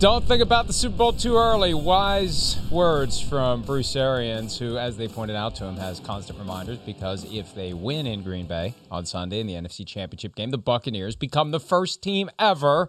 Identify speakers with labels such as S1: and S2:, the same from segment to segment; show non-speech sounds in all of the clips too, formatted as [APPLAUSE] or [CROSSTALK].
S1: Don't think about the Super Bowl too early. Wise words from Bruce Arians, who, as they pointed out to him, has constant reminders because if they win in Green Bay on Sunday in the NFC Championship game, the Buccaneers become the first team ever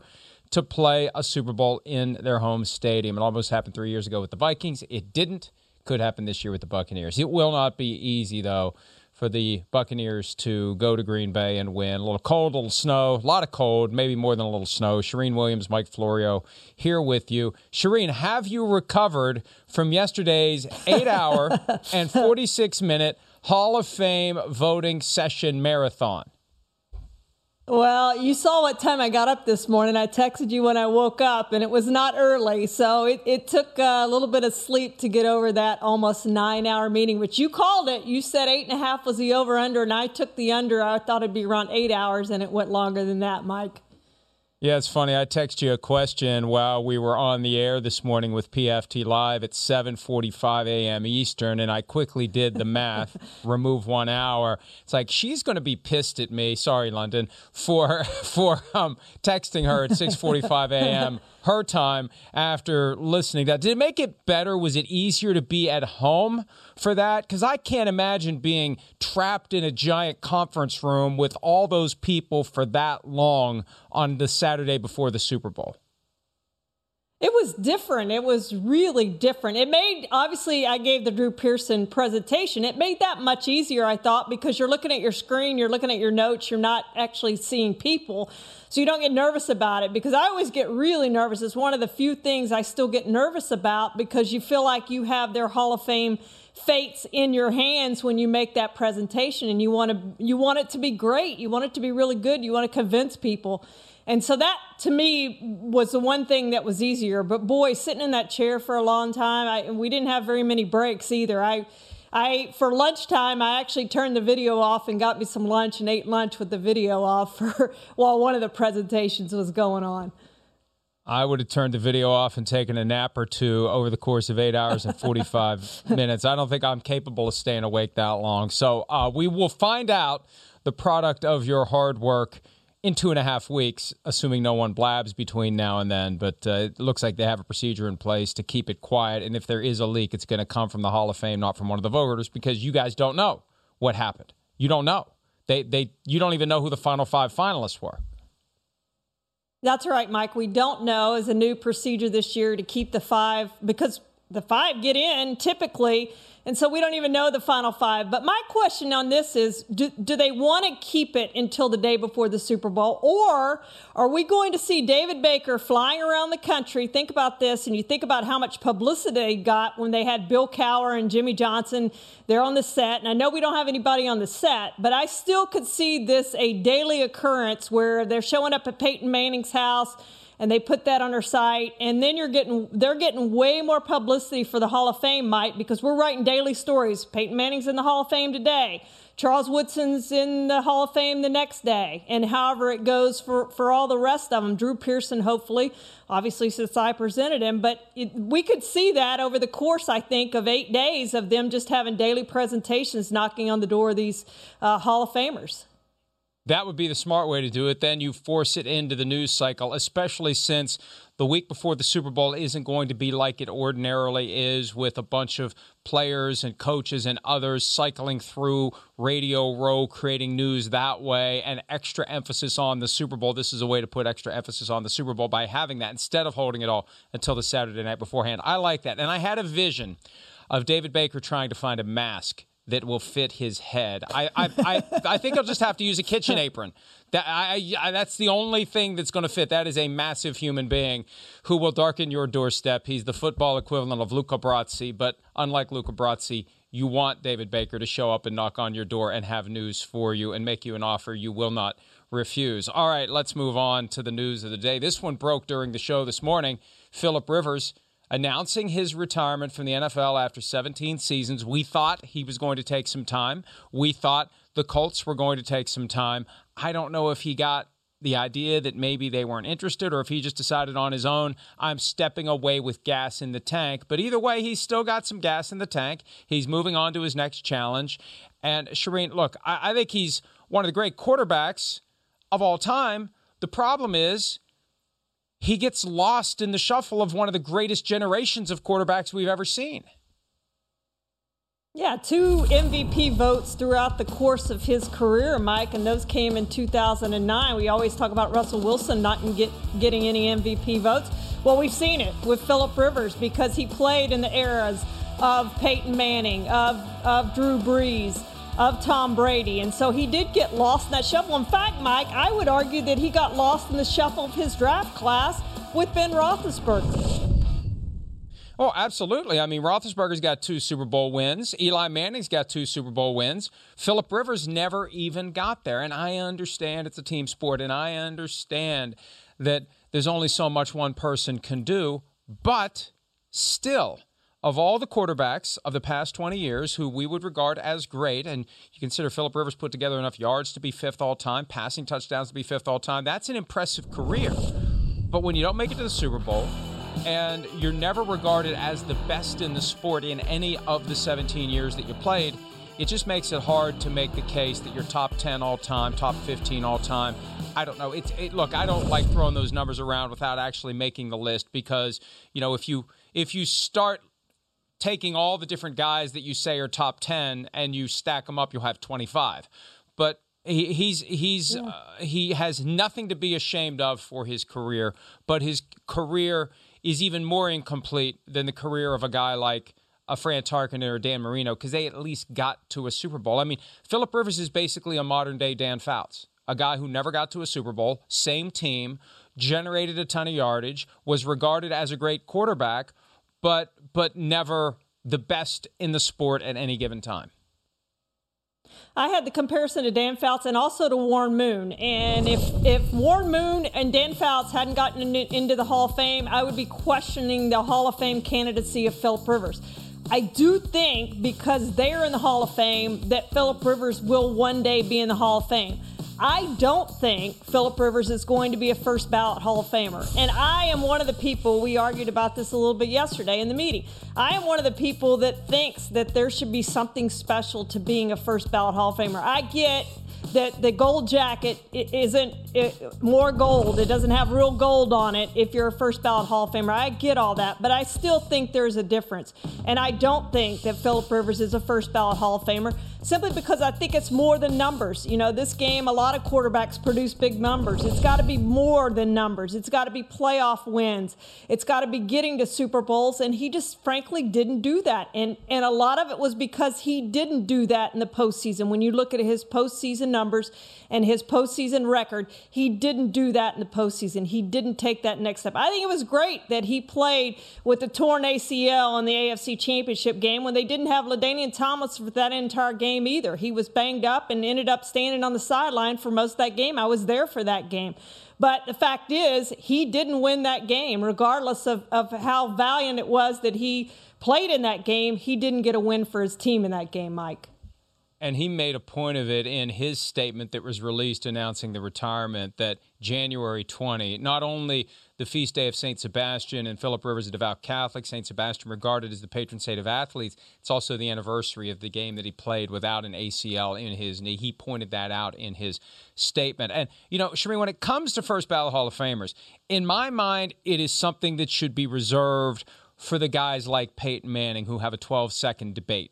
S1: to play a Super Bowl in their home stadium. It almost happened three years ago with the Vikings. It didn't. Could happen this year with the Buccaneers. It will not be easy, though for the Buccaneers to go to Green Bay and win. A little cold, a little snow, a lot of cold, maybe more than a little snow. Charean Williams, Mike Florio here with you. Charean, have you recovered from yesterday's eight hour [LAUGHS] and 46 minute Hall of Fame voting session marathon?
S2: Well, you saw what time I got up this morning. I texted you when I woke up, and it was not early. So it, it took a little bit of sleep to get over that almost nine hour meeting, which you called it. You said eight and a half was the over under, and I took the under. I thought it'd be around eight hours, and it went longer than that, Mike.
S1: Yeah, it's funny. I texted you a question while we were on the air this morning with PFT Live at 7:45 a.m. Eastern, and I quickly did the math. [LAUGHS] remove one hour. It's like she's going to be pissed at me. Sorry, London, for [LAUGHS] for um, texting her at 6:45 a.m her time after listening that. Did it make it better? Was it easier to be at home for that? Because I can't imagine being trapped in a giant conference room with all those people for that long on the Saturday before the Super Bowl.
S2: It was different. It was really different. It made, obviously, I gave the Drew Pearson presentation. It made that much easier, I thought, because you're looking at your screen, you're looking at your notes, you're not actually seeing people. So you don't get nervous about it because I always get really nervous. It's one of the few things I still get nervous about because you feel like you have their Hall of Fame fates in your hands when you make that presentation and you want to you want it to be great. You want it to be really good. You want to convince people. And so that to me was the one thing that was easier. But boy, sitting in that chair for a long time, I, we didn't have very many breaks either. I, I for lunchtime, I actually turned the video off and got me some lunch and ate lunch with the video off for, [LAUGHS] while one of the presentations was going on.
S1: I would have turned the video off and taken a nap or two over the course of eight hours and 45 [LAUGHS] minutes. I don't think I'm capable of staying awake that long. So uh, we will find out the product of your hard work in two and a half weeks, assuming no one blabs between now and then. But uh, it looks like they have a procedure in place to keep it quiet. And if there is a leak, it's going to come from the Hall of Fame, not from one of the voters, because you guys don't know what happened. You don't know. They, they, you don't even know who the final five finalists were.
S2: That's right, Mike. We don't know as a new procedure this year to keep the five because the five get in typically and so we don't even know the final five. But my question on this is do, do they want to keep it until the day before the Super Bowl? Or are we going to see David Baker flying around the country? Think about this, and you think about how much publicity they got when they had Bill Cowher and Jimmy Johnson there on the set. And I know we don't have anybody on the set, but I still could see this a daily occurrence where they're showing up at Peyton Manning's house and they put that on their site and then you're getting they're getting way more publicity for the hall of fame mike because we're writing daily stories. Peyton manning's in the hall of fame today. Charles woodson's in the hall of fame the next day and however it goes for, for all the rest of them drew pearson hopefully. Obviously since i presented him but it, we could see that over the course i think of eight days of them just having daily presentations knocking on the door of these uh, hall of famers
S1: that would be the smart way to do it. Then you force it into the news cycle, especially since the week before the Super Bowl isn't going to be like it ordinarily is with a bunch of players and coaches and others cycling through Radio Row, creating news that way, and extra emphasis on the Super Bowl. This is a way to put extra emphasis on the Super Bowl by having that instead of holding it all until the Saturday night beforehand. I like that. And I had a vision of David Baker trying to find a mask that will fit his head. I I, I, I think I'll just have to use a kitchen [LAUGHS] apron. That I, I that's the only thing that's going to fit. That is a massive human being who will darken your doorstep. He's the football equivalent of Luca Brasi, but unlike Luca Brasi, you want David Baker to show up and knock on your door and have news for you and make you an offer you will not refuse. All right, let's move on to the news of the day. This one broke during the show this morning. Philip Rivers announcing his retirement from the NFL after 17 seasons. We thought he was going to take some time. We thought the Colts were going to take some time. I don't know if he got the idea that maybe they weren't interested or if he just decided on his own, I'm stepping away with gas in the tank. But either way, he's still got some gas in the tank. He's moving on to his next challenge. And Charean, look, I, I think he's one of the great quarterbacks of all time. The problem is he gets lost in the shuffle of one of the greatest generations of quarterbacks we've ever seen.
S2: Yeah, two MVP votes throughout the course of his career, Mike, and those came in 2009. We always talk about Russell Wilson not get, getting any MVP votes. Well, we've seen it with Philip Rivers because he played in the eras of Peyton Manning, of, of Drew Brees, of Tom Brady. And so he did get lost in that shuffle. In fact, Mike, I would argue that he got lost in the shuffle of his draft class with Ben Roethlisberger.
S1: Oh, absolutely. I mean, Roethlisberger's got two Super Bowl wins. Eli Manning's got two Super Bowl wins. Philip Rivers never even got there. And I understand it's a team sport, and I understand that there's only so much one person can do. But still, of all the quarterbacks of the past 20 years who we would regard as great, and you consider Philip Rivers put together enough yards to be fifth all time, passing touchdowns to be fifth all time, that's an impressive career. But when you don't make it to the Super Bowl, and you're never regarded as the best in the sport in any of the 17 years that you played, it just makes it hard to make the case that you're top 10 all time, top 15 all time. I don't know. It's it, look, I don't like throwing those numbers around without actually making the list because you know if you if you start taking all the different guys that you say are top 10 and you stack them up, you'll have 25. But he, he's he's yeah. uh, he has nothing to be ashamed of for his career, but his career is even more incomplete than the career of a guy like a Fran Tarkenton or Dan Marino because they at least got to a Super Bowl. I mean, Philip Rivers is basically a modern day Dan Fouts, a guy who never got to a Super Bowl, same team, generated a ton of yardage, was regarded as a great quarterback, but but never the best in the sport at any given time.
S2: I had the comparison to Dan Fouts and also to Warren Moon. And if, if Warren Moon and Dan Fouts hadn't gotten into the Hall of Fame, I would be questioning the Hall of Fame candidacy of Philip Rivers. I do think because they're in the Hall of Fame that Philip Rivers will one day be in the Hall of Fame. I don't think Philip Rivers is going to be a first ballot Hall of Famer. And I am one of the people, we argued about this a little bit yesterday in the meeting. I am one of the people that thinks that there should be something special to being a first ballot Hall of Famer. I get that the gold jacket isn't more gold. It doesn't have real gold on it if you're a first ballot Hall of Famer. I get all that, but I still think there's a difference. And I don't think that Philip Rivers is a first ballot Hall of Famer simply because I think it's more than numbers. You know, this game, a lot of quarterbacks produce big numbers. It's got to be more than numbers. It's got to be playoff wins. It's got to be getting to Super Bowls. And he just frankly didn't do that. And, and a lot of it was because he didn't do that in the postseason. When you look at his postseason numbers and his postseason record, he didn't do that in the postseason. He didn't take that next step. I think it was great that he played with the torn ACL in the AFC Championship game when they didn't have LaDainian Thomas for that entire game either. He was banged up and ended up standing on the sideline for most of that game. I was there for that game. But the fact is, he didn't win that game, regardless of, of how valiant it was that he played in that game. He didn't get a win for his team in that game, Mike.
S1: And he made a point of it in his statement that was released announcing the retirement that January 20, not only the feast day of St. Sebastian and Philip Rivers, a devout Catholic, St. Sebastian regarded as the patron saint of athletes, it's also the anniversary of the game that he played without an ACL in his knee. He pointed that out in his statement. And, you know, Charean, when it comes to first ballot Hall of Famers, in my mind, it is something that should be reserved for the guys like Peyton Manning who have a 12 second debate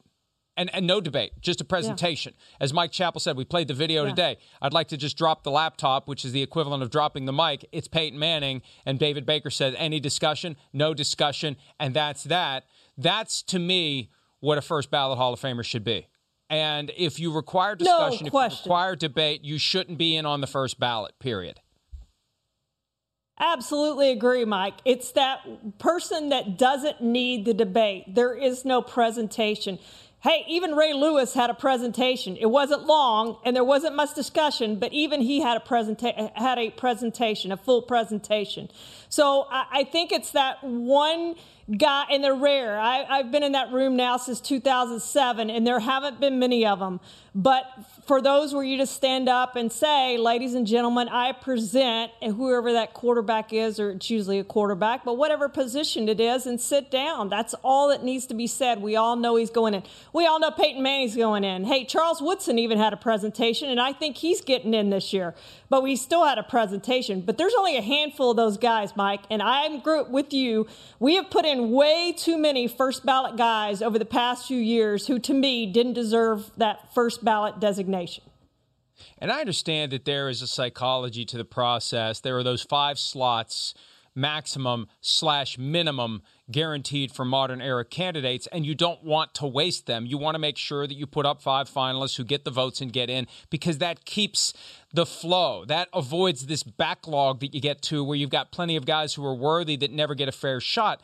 S1: and, and no debate, just a presentation. Yeah. As Mike Chappell said, we played the video yeah. today. I'd like to just drop the laptop, which is the equivalent of dropping the mic. It's Peyton Manning, and David Baker said, any discussion, no discussion, and that's that. That's to me what a first ballot Hall of Famer should be. And if you require discussion,
S2: no
S1: if you require debate, you shouldn't be in on the first ballot, period.
S2: Absolutely agree, Mike. It's that person that doesn't need the debate. There is no presentation Hey, even Ray Lewis had a presentation. It wasn't long and there wasn't much discussion, but even he had a presenta- had a presentation, a full presentation. So I, I think it's that one guy, and they're rare. I, I've been in that room now since 2007, and there haven't been many of them. But for those where you just stand up and say, ladies and gentlemen, I present, and whoever that quarterback is, or it's usually a quarterback, but whatever position it is, and sit down. That's all that needs to be said. We all know he's going in. We all know Peyton Manning's going in. Hey, Charles Woodson even had a presentation, and I think he's getting in this year. But we still had a presentation. But there's only a handful of those guys, Mike, and I'm group with you. We have put in way too many first ballot guys over the past few years who, to me, didn't deserve that first ballot designation.
S1: And I understand that there is a psychology to the process. There are those five slots maximum slash minimum guaranteed for modern era candidates, and you don't want to waste them. You want to make sure that you put up five finalists who get the votes and get in because that keeps the flow. That avoids this backlog that you get to where you've got plenty of guys who are worthy that never get a fair shot.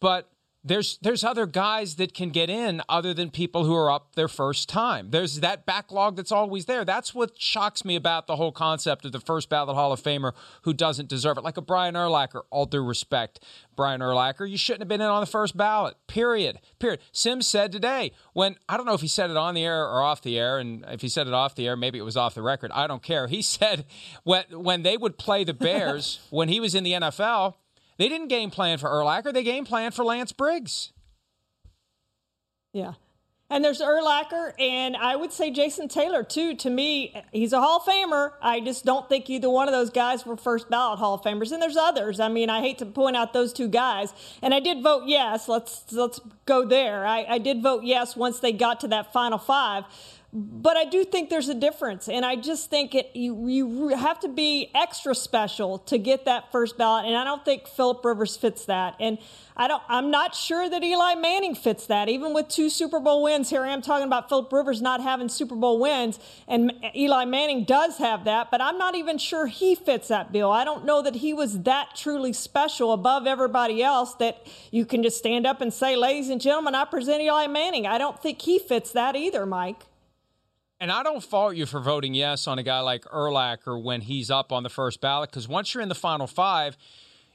S1: But there's there's other guys that can get in other than people who are up their first time. There's that backlog that's always there. That's what shocks me about the whole concept of the first ballot Hall of Famer who doesn't deserve it. Like a Brian Urlacher, all due respect, Brian Urlacher, you shouldn't have been in on the first ballot. Period. Period. Simms said today when I don't know if he said it on the air or off the air, and if he said it off the air, maybe it was off the record. I don't care. He [LAUGHS] said when when they would play the Bears when he was in the NFL they didn't game plan for Urlacher. They game plan for Lance Briggs.
S2: Yeah. And there's Urlacher, and I would say Jason Taylor, too. To me, he's a Hall of Famer. I just don't think either one of those guys were first ballot Hall of Famers. And there's others. I mean, I hate to point out those two guys. And I did vote yes. Let's let's go there. I, I did vote yes once they got to that final five. But I do think there's a difference, and I just think it you you have to be extra special to get that first ballot, and I don't think Philip Rivers fits that, and I don't I'm not sure that Eli Manning fits that. Even with two Super Bowl wins, here I am talking about Philip Rivers not having Super Bowl wins, and Eli Manning does have that, but I'm not even sure he fits that bill. I don't know that he was that truly special above everybody else that you can just stand up and say, ladies and gentlemen, I present Eli Manning. I don't think he fits that either, Mike.
S1: And I don't fault you for voting yes on a guy like Urlacher when he's up on the first ballot, because once you're in the final five,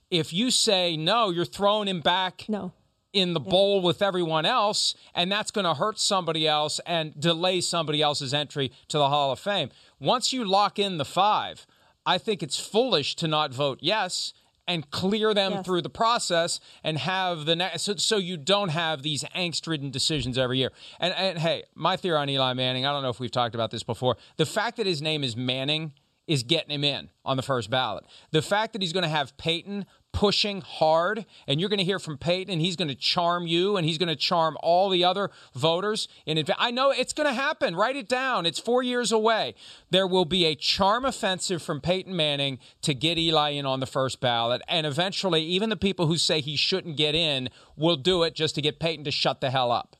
S1: if you say no, you're throwing him back
S2: no.
S1: in the yeah. bowl with everyone else, and that's going to hurt somebody else and delay somebody else's entry to the Hall of Fame. Once you lock in the five, I think it's foolish to not vote yes and clear them yes. through the process and have the next so, so you don't have these angst-ridden decisions every year. And, and hey, my theory on Eli Manning, I don't know if we've talked about this before. The fact that his name is Manning is getting him in on the first ballot. The fact that he's going to have Peyton pushing hard, and you're going to hear from Peyton, and he's going to charm you, and he's going to charm all the other voters. In advance. I know it's going to happen. Write it down. It's four years away. There will be a charm offensive from Peyton Manning to get Eli in on the first ballot, and eventually, even the people who say he shouldn't get in will do it just to get Peyton to shut the hell up.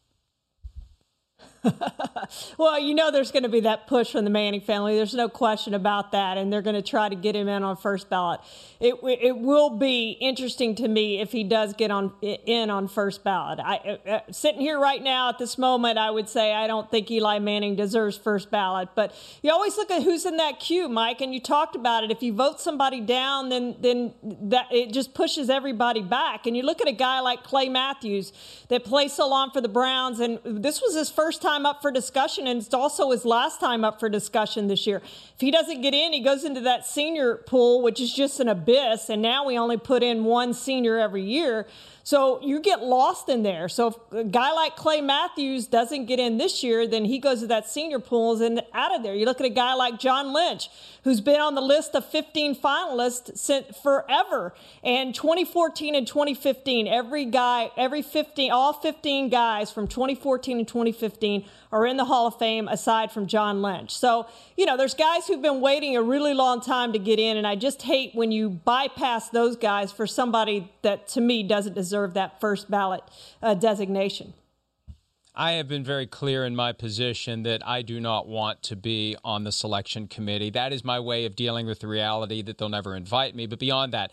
S1: [LAUGHS]
S2: well, you know there's going to be that push from the Manning family. There's no question about that, and they're going to try to get him in on first ballot. It it will be interesting to me if he does get on in on first ballot. I uh, uh, sitting here right now at this moment, I would say I don't think Eli Manning deserves first ballot, but you always look at who's in that queue, Mike, and you talked about it. If you vote somebody down, then then that it just pushes everybody back. And you look at a guy like Clay Matthews that played so long for the Browns, and this was his first time time up for discussion, and it's also his last time up for discussion this year. If he doesn't get in, he goes into that senior pool, which is just an abyss, and now we only put in one senior every year. So you get lost in there. So if a guy like Clay Matthews doesn't get in this year, then he goes to that senior pool and out of there. You look at a guy like John Lynch, who's been on the list of 15 finalists since forever. And 2014 and 2015, every guy, every 15, all 15 guys from 2014 and 2015 are in the Hall of Fame aside from John Lynch. So, you know, there's guys who've been waiting a really long time to get in, and I just hate when you bypass those guys for somebody that to me doesn't deserve that first ballot uh, designation.
S1: I have been very clear in my position that I do not want to be on the selection committee. That is my way of dealing with the reality that they'll never invite me. But beyond that,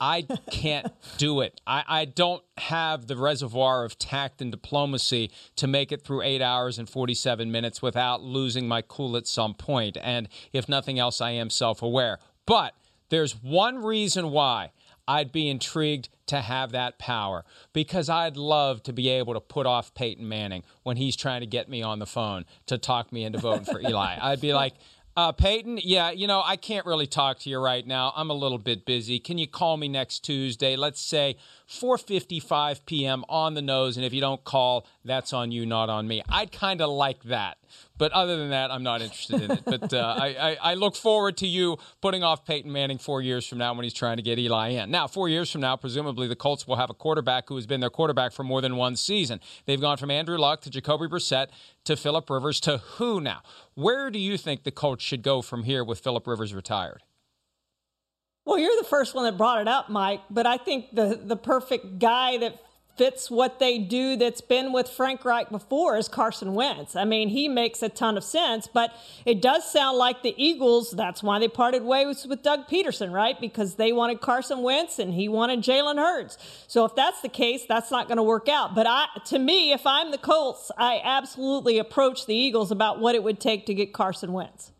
S1: I can't [LAUGHS] do it. I, I don't have the reservoir of tact and diplomacy to make it through eight hours and 47 minutes without losing my cool at some point. And if nothing else, I am self aware. But there's one reason why I'd be intrigued to have that power because I'd love to be able to put off Peyton Manning when he's trying to get me on the phone to talk me into voting for Eli. [LAUGHS] I'd be like, uh, Peyton, yeah, you know, I can't really talk to you right now. I'm a little bit busy. Can you call me next Tuesday? Let's say 4:55 p.m. on the nose, and if you don't call, that's on you, not on me. I'd kind of like that, but other than that, I'm not interested in it. But uh, [LAUGHS] I, I, I, look forward to you putting off Peyton Manning four years from now when he's trying to get Eli in. Now, four years from now, presumably the Colts will have a quarterback who has been their quarterback for more than one season. They've gone from Andrew Luck to Jacoby Brissett to Philip Rivers to who now? Where do you think the Colts should go from here with Philip Rivers retired?
S2: Well, you're the first one that brought it up, Mike, but I think the, the perfect guy that fits what they do that's been with Frank Reich before is Carson Wentz. I mean, he makes a ton of sense, but it does sound like the Eagles, that's why they parted ways with Doug Pederson, right? Because they wanted Carson Wentz and he wanted Jalen Hurts. So if that's the case, that's not going to work out. But I, to me, if I'm the Colts, I absolutely approach the Eagles about what it would take to get Carson Wentz.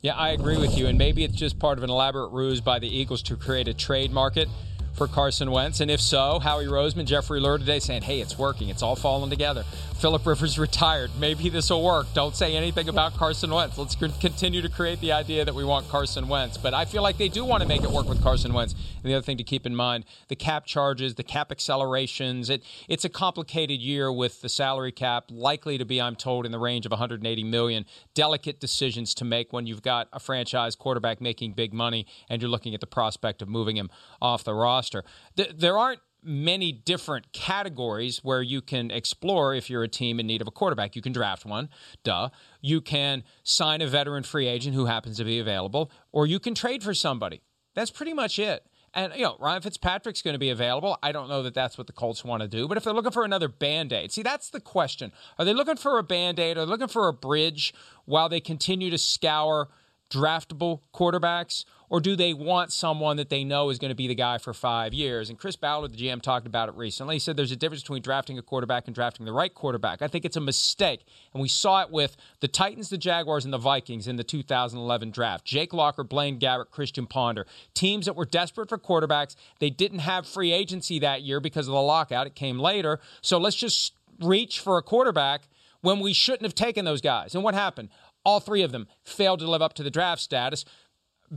S1: Yeah, I agree with you. And maybe it's just part of an elaborate ruse by the Eagles to create a trade market for Carson Wentz? And if so, Howie Roseman, Jeffrey Lurie today saying, hey, it's working. It's all falling together. Philip Rivers retired. Maybe this will work. Don't say anything about Carson Wentz. Let's continue to create the idea that we want Carson Wentz. But I feel like they do want to make it work with Carson Wentz. And the other thing to keep in mind, the cap charges, the cap accelerations. It, it's a complicated year with the salary cap likely to be, I'm told, in the range of 180 million. Delicate decisions to make when you've got a franchise quarterback making big money and you're looking at the prospect of moving him off the roster. There aren't many different categories where you can explore if you're a team in need of a quarterback. You can draft one, duh. You can sign a veteran free agent who happens to be available, or you can trade for somebody. That's pretty much it. And, you know, Ryan Fitzpatrick's going to be available. I don't know that that's what the Colts want to do. But if they're looking for another band aid, see, that's the question. Are they looking for a band aid? Are they looking for a bridge while they continue to scour draftable quarterbacks? Or do they want someone that they know is going to be the guy for five years? And Chris Ballard, the GM, talked about it recently. He said there's a difference between drafting a quarterback and drafting the right quarterback. I think it's a mistake. And we saw it with the Titans, the Jaguars, and the Vikings in the 2011 draft. Jake Locker, Blaine Gabbert, Christian Ponder. Teams that were desperate for quarterbacks. They didn't have free agency that year because of the lockout. It came later. So let's just reach for a quarterback when we shouldn't have taken those guys. And what happened? All three of them failed to live up to the draft status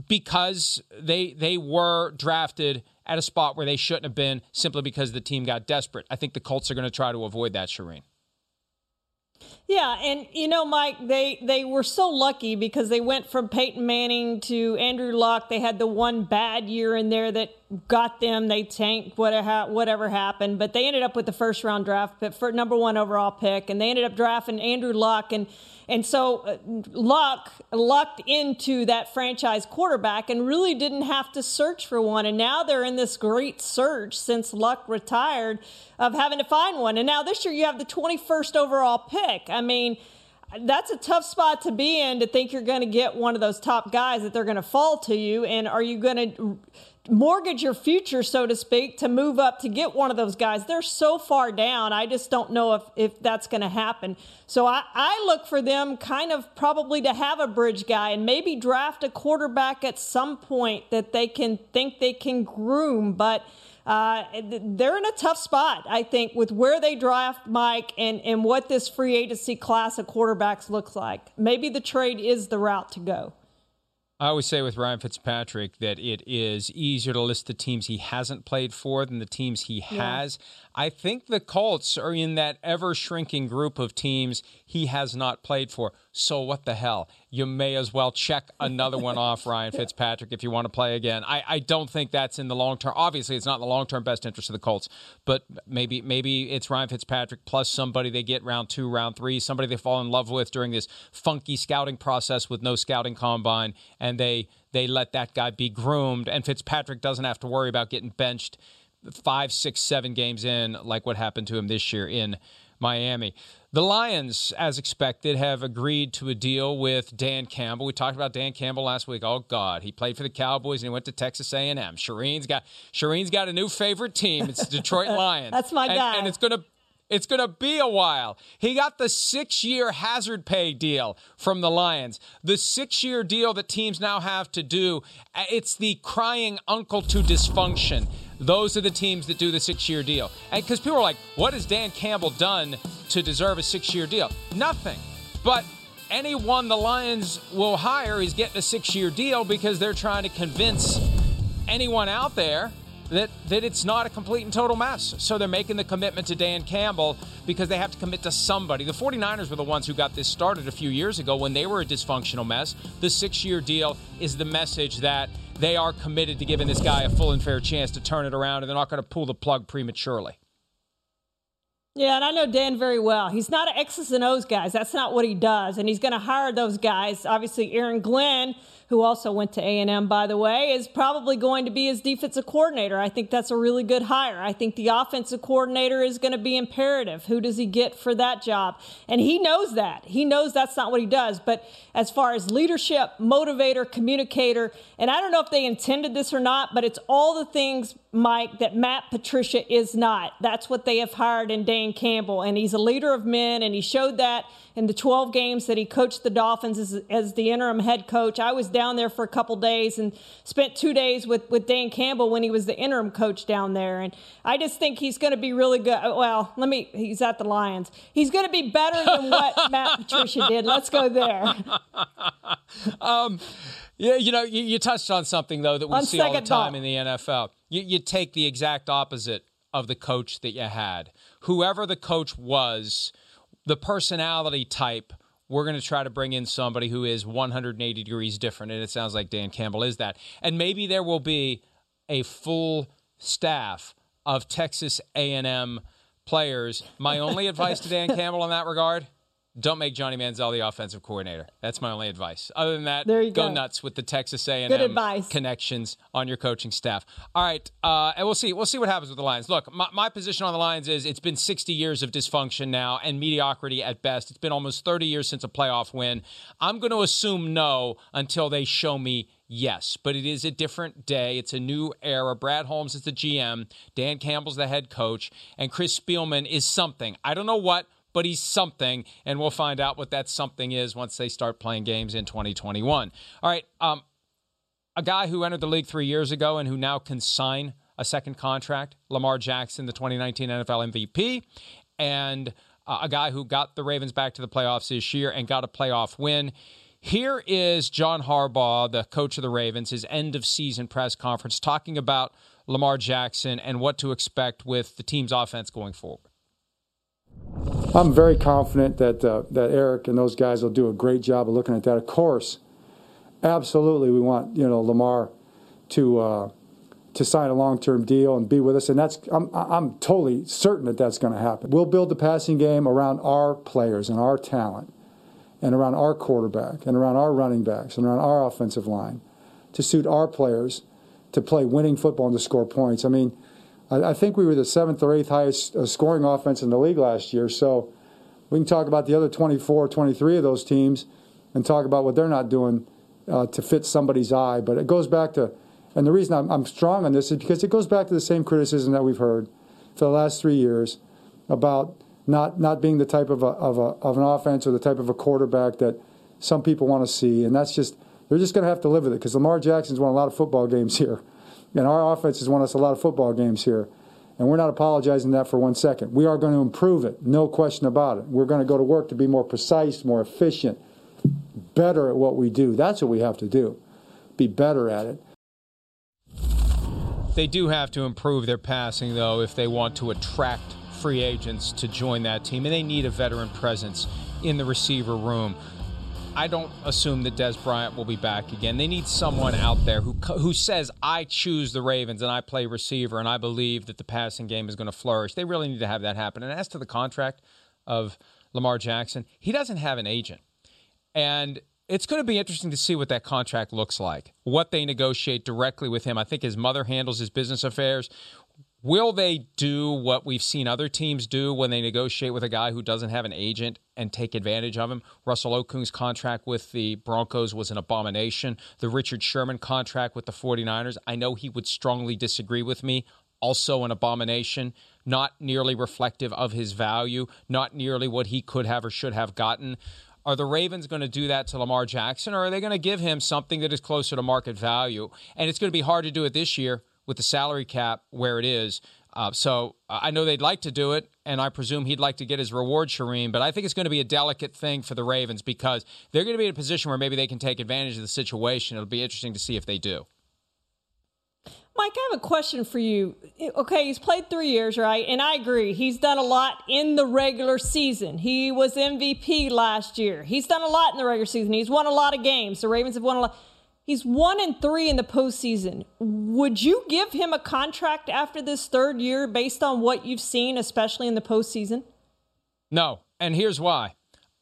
S1: because they they were drafted at a spot where they shouldn't have been simply because the team got desperate. I think the Colts are going to try to avoid that, Charean.
S2: Yeah, and you know, Mike, they they were so lucky because they went from Peyton Manning to Andrew Luck. They had the one bad year in there that got them. They tanked whatever uh, whatever happened, but they ended up with the first round draft pick for number one overall pick, and they ended up drafting Andrew Luck and and so uh, Luck lucked into that franchise quarterback and really didn't have to search for one. And now they're in this great search since Luck retired of having to find one. And now this year you have the 21st overall pick. I mean, that's a tough spot to be in to think you're going to get one of those top guys that they're going to fall to you. And are you going to mortgage your future, so to speak, to move up to get one of those guys. They're so far down. I just don't know if, if that's going to happen. So I, I look for them kind of probably to have a bridge guy and maybe draft a quarterback at some point that they can think they can groom. But uh, they're in a tough spot, I think, with where they draft Mike and, and what this free agency class of quarterbacks looks like. Maybe the trade is the route to go.
S1: I always say with Ryan Fitzpatrick that it is easier to list the teams he hasn't played for than the teams he has. I think the Colts are in that ever shrinking group of teams he has not played for. So what the hell? You may as well check another one [LAUGHS] off, Ryan Fitzpatrick, if you want to play again. I, I don't think that's in the long term. Obviously, it's not in the long term best interest of the Colts, but maybe maybe it's Ryan Fitzpatrick plus somebody they get round two, round three, somebody they fall in love with during this funky scouting process with no scouting combine, and they they let that guy be groomed, and Fitzpatrick doesn't have to worry about getting benched five, six, seven games in, like what happened to him this year in Miami. The Lions, as expected, have agreed to a deal with Dan Campbell. We talked about Dan Campbell last week. Oh God, he played for the Cowboys and he went to Texas A&M. Charean's got Charean's got a new favorite team. It's the Detroit [LAUGHS] Lions.
S2: That's my
S1: and,
S2: guy.
S1: And it's gonna it's going to be a while. He got the six year hazard pay deal from the Lions. The six year deal that teams now have to do, uh, it's the crying uncle to dysfunction. Those are the teams that do the six year deal. And because people are like, what has Dan Campbell done to deserve a six year deal? Nothing. But anyone the Lions will hire is getting a six year deal because they're trying to convince anyone out there that, that it's not a complete and total mess. So they're making the commitment to Dan Campbell because they have to commit to somebody. The 49ers were the ones who got this started a few years ago when they were a dysfunctional mess. The six year deal is the message that they are committed to giving this guy a full and fair chance to turn it around and they're not going to pull the plug prematurely.
S2: Yeah, and I know Dan very well. He's not an X's and O's guys. That's not what he does. And he's going to hire those guys. Obviously, Aaron Glenn who also went to A&M, by the way, is probably going to be his defensive coordinator. I think that's a really good hire. I think the offensive coordinator is going to be imperative. Who does he get for that job? And he knows that. He knows that's not what he does. But as far as leadership, motivator, communicator, and I don't know if they intended this or not, but it's all the things, Mike, that Matt Patricia is not. That's what they have hired in Dan Campbell. And he's a leader of men, and he showed that in the 12 games that he coached the Dolphins as, as the interim head coach. I was down there for a couple days and spent two days with, with Dan Campbell when he was the interim coach down there. And I just think he's going to be really good. Well, let me, he's at the Lions. He's going to be better than what [LAUGHS] Matt Patricia did. Let's go there. [LAUGHS]
S1: um, yeah, you know, you, you, touched on something, though, that we
S2: on
S1: see all the time
S2: thought.
S1: in the NFL. You, you take the exact opposite of the coach that you had. Whoever the coach was, the personality type, we're going to try to bring in somebody who is 180 degrees different. And it sounds like Dan Campbell is that. And maybe there will be a full staff of Texas A&M players. My only advice to Dan [LAUGHS] Campbell in that regard – don't make Johnny Manziel the offensive coordinator. That's my only advice. Other than that,
S2: there you
S1: go,
S2: go.
S1: nuts with the Texas A&M connections on your coaching staff. All right, uh, and we'll see. We'll see what happens with the Lions. Look, my, my position on the Lions is it's been 60 years of dysfunction now and mediocrity at best. It's been almost 30 years since a playoff win. I'm going to assume no until they show me Yes, but it is a different day. It's a new era. Brad Holmes is the GM, Dan Campbell's the head coach, and Chris Spielman is something. I don't know what, but he's something, and we'll find out what that something is once they start playing games in 2021. All right, um, a guy who entered the league three years ago and who now can sign a second contract, Lamar Jackson, the 2019 NFL MVP, and uh, a guy who got the Ravens back to the playoffs this year and got a playoff win. Here is John Harbaugh, the coach of the Ravens, his end of season press conference, talking about Lamar Jackson and what to expect with the team's offense going forward.
S3: I'm very confident that uh, that Eric and those guys will do a great job of looking at that. Of course, absolutely, we want you know Lamar to uh, to sign a long-term deal and be with us, and that's I'm I'm totally certain that that's going to happen. We'll build the passing game around our players and our talent, and around our quarterback, and around our running backs, and around our offensive line, to suit our players to play winning football and to score points. I mean I, I think we were the seventh or eighth highest uh, scoring offense in the league last year. So we can talk about the other 24, 23 of those teams and talk about what they're not doing uh, to fit somebody's eye. But it goes back to, and the reason I'm, I'm strong on this is because it goes back to the same criticism that we've heard for the last three years about not not being the type of a, of a of an offense or the type of a quarterback that some people want to see, and that's just they're just going to have to live with it because Lamar Jackson's won a lot of football games [LAUGHS] here. And our offense has won us a lot of football games here. And we're not apologizing that for one second. We are going to improve it, no question about it. We're going to go to work to be more precise, more efficient, better at what we do. That's what we have to do. Be better at it.
S1: They do have to improve their passing, though, if they want to attract free agents to join that team. And they need a veteran presence in the receiver room. I don't assume that Dez Bryant will be back again. They need someone out there who who says I choose the Ravens and I play receiver and I believe that the passing game is going to flourish. They really need to have that happen. And as to the contract of Lamar Jackson, he doesn't have an agent. And it's going to be interesting to see what that contract looks like, what they negotiate directly with him. I think his mother handles his business affairs. Will they do what we've seen other teams do when they negotiate with a guy who doesn't have an agent and take advantage of him? Russell Okung's contract with the Broncos was an abomination. The Richard Sherman contract with the 49ers, I know he would strongly disagree with me, also an abomination, not nearly reflective of his value, not nearly what he could have or should have gotten. Are the Ravens going to do that to Lamar Jackson, or are they going to give him something that is closer to market value? And it's going to be hard to do it this year with the salary cap where it is. Uh, so I know they'd like to do it, and I presume he'd like to get his reward, Charean. But I think it's going to be a delicate thing for the Ravens because they're going to be in a position where maybe they can take advantage of the situation. It'll be interesting to see if they do.
S2: Mike, I have a question for you. Okay, he's played three years, right? And I agree. He's done a lot in the regular season. He was MVP last year. He's done a lot in the regular season. He's won a lot of games. The Ravens have won a lot. He's one and three in the postseason. Would you give him a contract after this third year based on what you've seen, especially in the postseason?
S1: No. And here's why.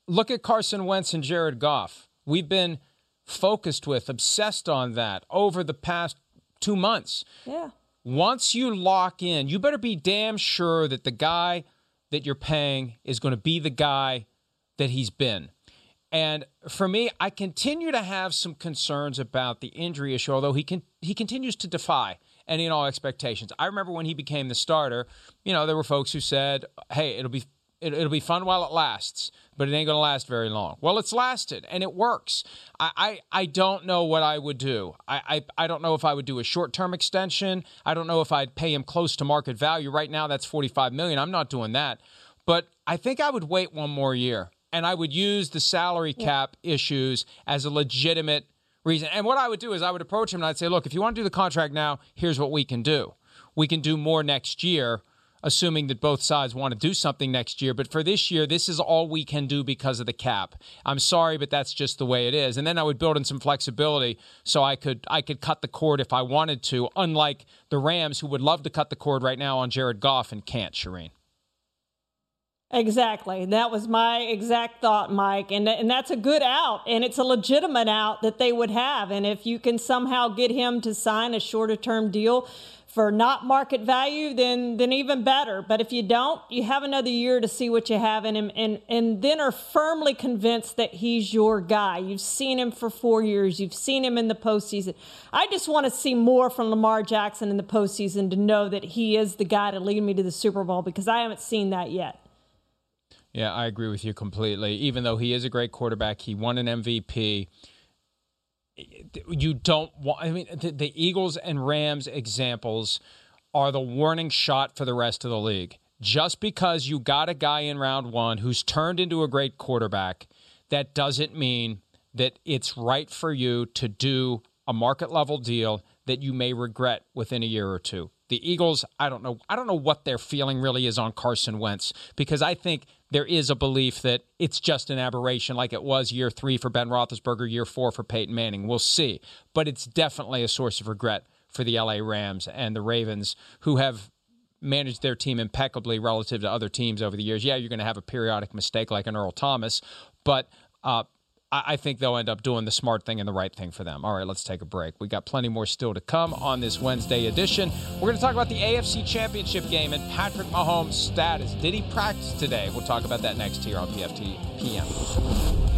S1: Look at Carson Wentz and Jared Goff. We've been focused with, obsessed on that over the past two months.
S2: Yeah.
S1: Once you lock in, you better be damn sure that the guy that you're paying is going to be the guy that he's been. And for me, I continue to have some concerns about the injury issue, although he can he continues to defy any and all expectations. I remember when he became the starter, you know, there were folks who said, "Hey, it'll be it, will be fun while it lasts, but it ain't going to last very long." Well, it's lasted and it works. I I, I don't know what I would do. I, I I don't know if I would do a short term extension. I don't know if I'd pay him close to market value. Right now, that's forty five million. I'm not doing that. But I think I would wait one more year and I would use the salary cap yeah. issues as a legitimate reason. And what I would do is I would approach him and I'd say, look, if you want to do the contract now, here's what we can do. We can do more next year, assuming that both sides want to do something next year. But for this year, this is all we can do because of the cap. I'm sorry, but that's just the way it is. And then I would build in some flexibility so I could I could cut the cord if I wanted to, unlike the Rams who would love to cut the cord right now on Jared Goff and can't, Charean.
S2: Exactly. That was my exact thought, Mike. And, and that's a good out, and it's a legitimate out that they would have. And if you can somehow get him to sign a shorter term deal for not market value, then then even better. But if you don't, you have another year to see what you have in him and, and then are firmly convinced that he's your guy. You've seen him for four years, you've seen him in the postseason. I just want to see more from Lamar Jackson in the postseason to know that he is the guy to lead me to the Super Bowl because I haven't seen that yet.
S1: Yeah, I agree with you completely. Even though he is a great quarterback, he won an MVP. You don't want, I mean, the, the Eagles and Rams examples are the warning shot for the rest of the league. Just because you got a guy in round one who's turned into a great quarterback, that doesn't mean that it's right for you to do a market level deal that you may regret within a year or two. The Eagles, I don't know, I don't know what their feeling really is on Carson Wentz because I think there is a belief that it's just an aberration like it was year three for Ben Roethlisberger, year four for Peyton Manning. We'll see. But it's definitely a source of regret for the LA Rams and the Ravens, who have managed their team impeccably relative to other teams over the years. Yeah, you're going to have a periodic mistake like an Earl Thomas, but uh, I think they'll end up doing the smart thing and the right thing for them. All right, let's take a break. We got plenty more still to come on this Wednesday edition. We're going to talk about the AFC Championship game and Patrick Mahomes' status. Did he practice today? We'll talk about that next here on PFT PM.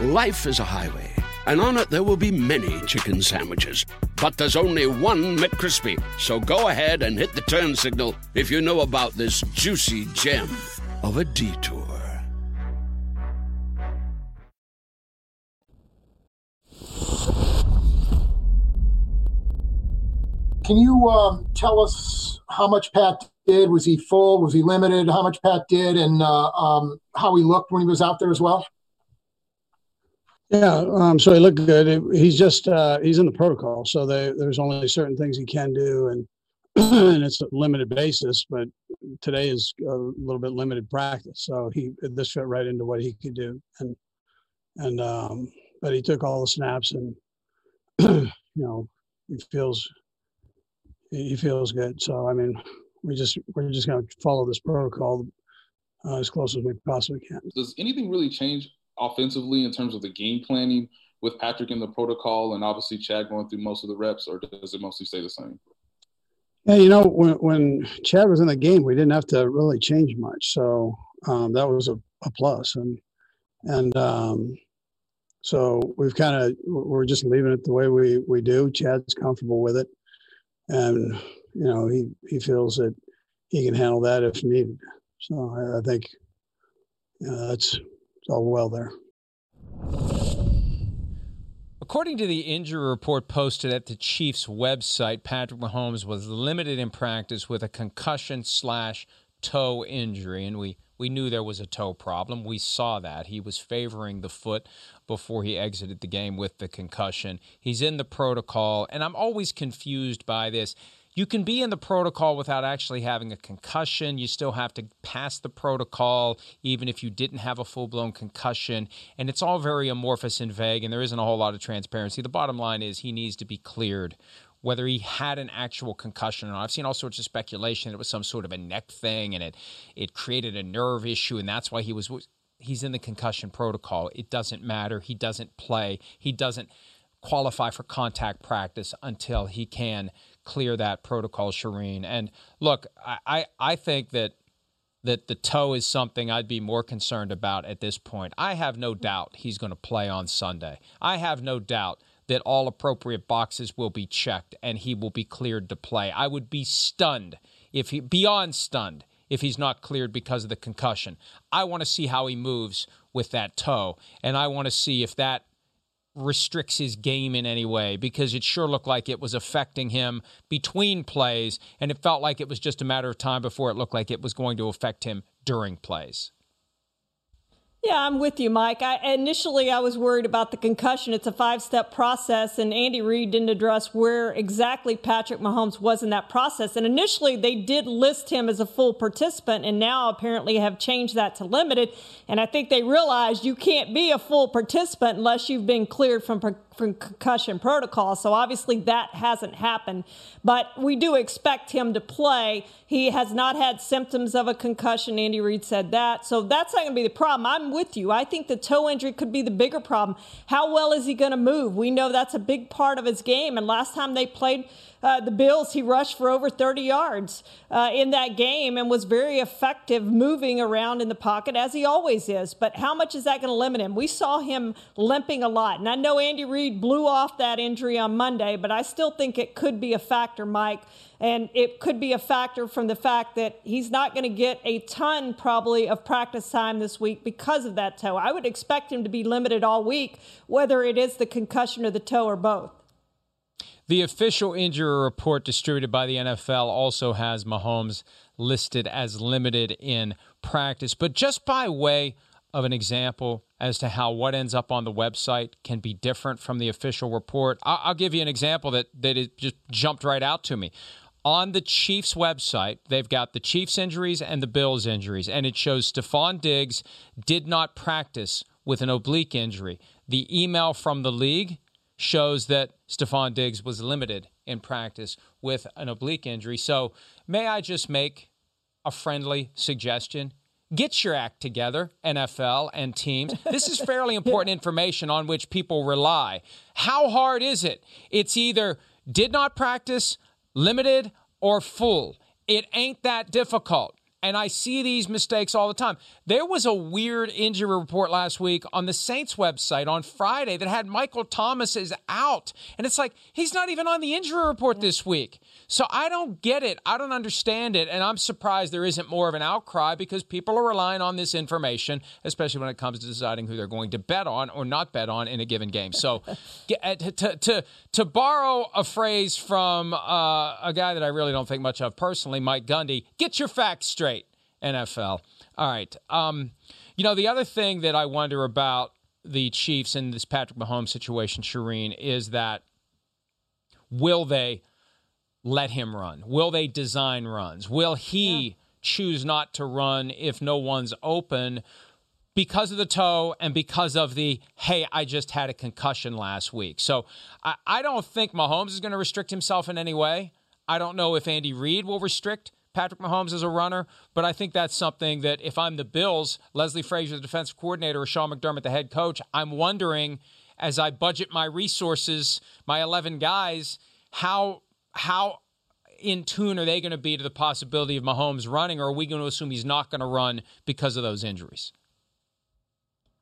S4: Life is a highway, and on it there will be many chicken sandwiches. But there's only one McCrispy. So go ahead and hit the turn signal if you know about this juicy gem of a detour.
S5: Can you um, tell us how much Pat did? Was he full? Was he limited? How much Pat did, and uh, um, how he looked when he was out there as well?
S6: Yeah, um, so he looked good. He's just uh, he's in the protocol, so they, there's only certain things he can do, and [CLEARS THROAT] and it's a limited basis. But today is a little bit limited practice, so he this fit right into what he could do, and and um, but he took all the snaps, and [CLEARS THROAT] you know he feels he feels good. So I mean, we just we're just going to follow this protocol uh, as close as we possibly can.
S7: Does anything really change offensively in terms of the game planning with Patrick in the protocol and obviously Chad going through most of the reps, or does it mostly stay the same?
S6: Yeah, you know, when when Chad was in the game, we didn't have to really change much, so um, that was a, a plus. and and um, so we've kind of we're just leaving it the way we we do. Chad's comfortable with it and you know he he feels that he can handle that if needed. So I, I think you know, that's all well there.
S1: According to the injury report posted at the Chiefs' website, Patrick Mahomes was limited in practice with a concussion slash toe injury, and we we knew there was a toe problem. We saw that. He was favoring the foot before he exited the game with the concussion. He's in the protocol, and I'm always confused by this. You can be in the protocol without actually having a concussion. You still have to pass the protocol, even if you didn't have a full blown concussion. And it's all very amorphous and vague, and there isn't a whole lot of transparency. The bottom line is he needs to be cleared whether he had an actual concussion or not. I've seen all sorts of speculation it was some sort of a neck thing and it it created a nerve issue and that's why he was he's in the concussion protocol. It doesn't matter. He doesn't play. He doesn't qualify for contact practice until he can clear that protocol, Charean. And look, I, I, I think that that the toe is something I'd be more concerned about at this point. I have no doubt he's going to play on Sunday. I have no doubt that all appropriate boxes will be checked and he will be cleared to play. I would be stunned if he beyond stunned if he's not cleared because of the concussion. I want to see how he moves with that toe and I want to see if that restricts his game in any way because it sure looked like it was affecting him between plays and it felt like it was just a matter of time before it looked like it was going to affect him during plays.
S2: Yeah, I'm with you, Mike. I, initially, I was worried about the concussion. It's a five step process, and Andy Reid didn't address where exactly Patrick Mahomes was in that process. And initially, they did list him as a full participant, and now apparently have changed that to limited. And I think they realized you can't be a full participant unless you've been cleared from from concussion protocol. So obviously that hasn't happened, but we do expect him to play. He has not had symptoms of a concussion. Andy Reid said that. So that's not going to be the problem. I'm with you. I think the toe injury could be the bigger problem. How well is he going to move? We know that's a big part of his game. And last time they played uh, the Bills, he rushed for over 30 yards uh, in that game and was very effective moving around in the pocket as he always is. But how much is that going to limit him? We saw him limping a lot. And I know Andy Reid blew off that injury on Monday, but I still think it could be a factor, Mike. And it could be a factor from the fact that he's not going to get a ton, probably, of practice time this week because of that toe. I would expect him to be limited all week, whether it is the concussion or the toe or both.
S1: The official injury report distributed by the NFL also has Mahomes listed as limited in practice. But just by way of an example as to how what ends up on the website can be different from the official report, I'll give you an example that, that it just jumped right out to me. On the Chiefs website, they've got the Chiefs injuries and the Bills injuries, and it shows Stefon Diggs did not practice with an oblique injury. The email from the league shows that Stefon Diggs was limited in practice with an oblique injury. So, may I just make a friendly suggestion? Get your act together, NFL and teams. This is [LAUGHS] fairly important information on which people rely. How hard is it? It's either did not practice, limited, or full. It ain't that difficult. And I see these mistakes all the time. There was a weird injury report last week on the Saints website on Friday that had Michael Thomas is out. And it's like, he's not even on the injury report this week. So I don't get it. I don't understand it. And I'm surprised there isn't more of an outcry because people are relying on this information, especially when it comes to deciding who they're going to bet on or not bet on in a given game. So [LAUGHS] uh, to, to, to borrow a phrase from uh, a guy that I really don't think much of personally, Mike Gundy, get your facts straight, NFL. All right. Um, you know, the other thing that I wonder about the Chiefs in this Patrick Mahomes situation, Charean, is that will they let him run? Will they design runs? Will he yeah. choose not to run if no one's open? because of the toe and because of the hey i just had a concussion last week so i, I don't think mahomes is going to restrict himself in any way I don't know if Andy Reid will restrict Patrick Mahomes as a runner, but I think that's something that if I'm the Bills, Leslie Frazier, the defensive coordinator, or Sean McDermott, the head coach, I'm wondering as I budget my resources, my 11 guys, how how in tune are they going to be to the possibility of Mahomes running, or are we going to assume he's not going to run because of those injuries?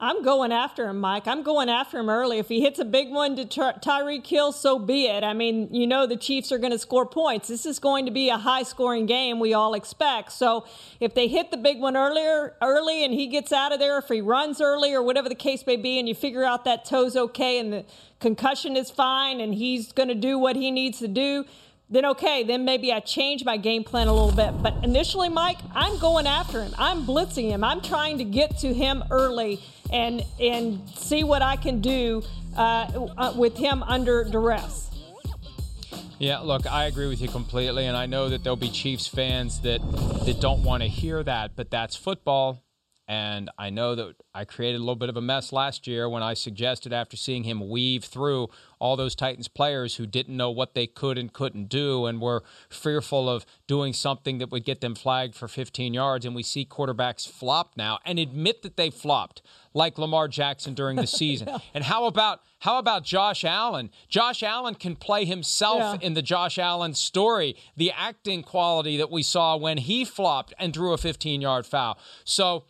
S2: I'm going after him, Mike. I'm going after him early. If he hits a big one to Ty- Tyreek Hill, so be it. I mean, you know the Chiefs are going to score points. This is going to be a high-scoring game. We all expect. So if they hit the big one earlier, early, and he gets out of there, if he runs early or whatever the case may be, and you figure out that toe's okay and the concussion is fine, and he's going to do what he needs to do, then okay, then maybe I change my game plan a little bit. But initially, Mike, I'm going after him. I'm blitzing him. I'm trying to get to him early and and see what I can do uh, uh, with him under duress.
S1: Yeah, look, I agree with you completely, and I know that there'll be Chiefs fans that that don't want to hear that, but that's football. And I know that I created a little bit of a mess last year when I suggested, after seeing him weave through all those Titans players who didn't know what they could and couldn't do and were fearful of doing something that would get them flagged for 15 yards. And we see quarterbacks flop now and admit that they flopped, like Lamar Jackson during the [LAUGHS] season. and how about how about Josh Allen? Josh Allen can play himself yeah. in the Josh Allen story, the acting quality that we saw when he flopped and drew a 15 yard foul. So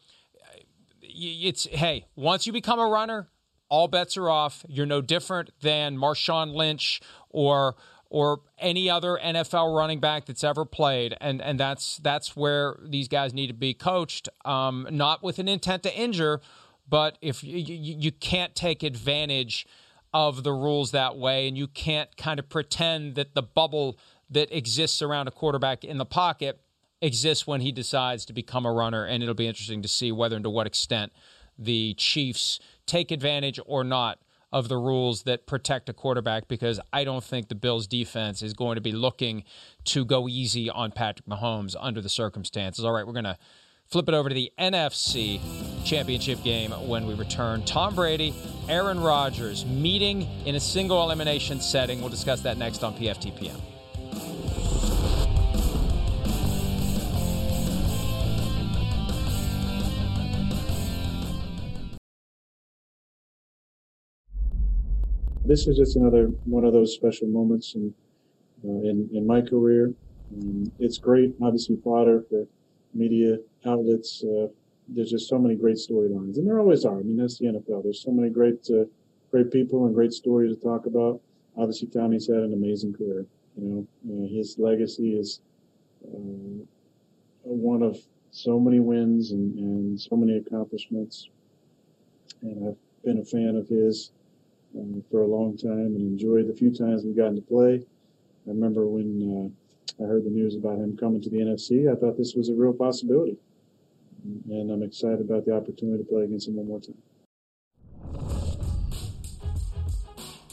S1: it's hey, once you become a runner, all bets are off. You're no different than Marshawn Lynch or or any other NFL running back that's ever played, and and that's that's where these guys need to be coached, um, not with an intent to injure, but if you, you, you can't take advantage of the rules that way, and you can't kind of pretend that the bubble that exists around a quarterback in the pocket exists when he decides to become a runner, and it'll be interesting to see whether and to what extent the Chiefs take advantage or not of the rules that protect a quarterback because I don't think the Bills defense is going to be looking to go easy on Patrick Mahomes under the circumstances. All right, we're going to flip it over to the NFC championship game when we return. Tom Brady, Aaron Rodgers meeting in a single elimination setting. We'll discuss that next on PFTPM.
S8: This is just another one of those special moments in uh, in, in my career. Um, it's great, obviously, fodder for media outlets. Uh, there's just so many great storylines, and there always are. I mean, that's the NFL. There's so many great uh, great people and great stories to talk about. Obviously, Tommy's had an amazing career. You know, uh, his legacy is uh, one of so many wins and, and so many accomplishments. And I've been a fan of his um, for a long time and enjoyed the few times we've gotten to play. I remember when uh, I heard the news about him coming to the NFC, I thought this was a real possibility. And I'm excited about the opportunity to play against him one more time.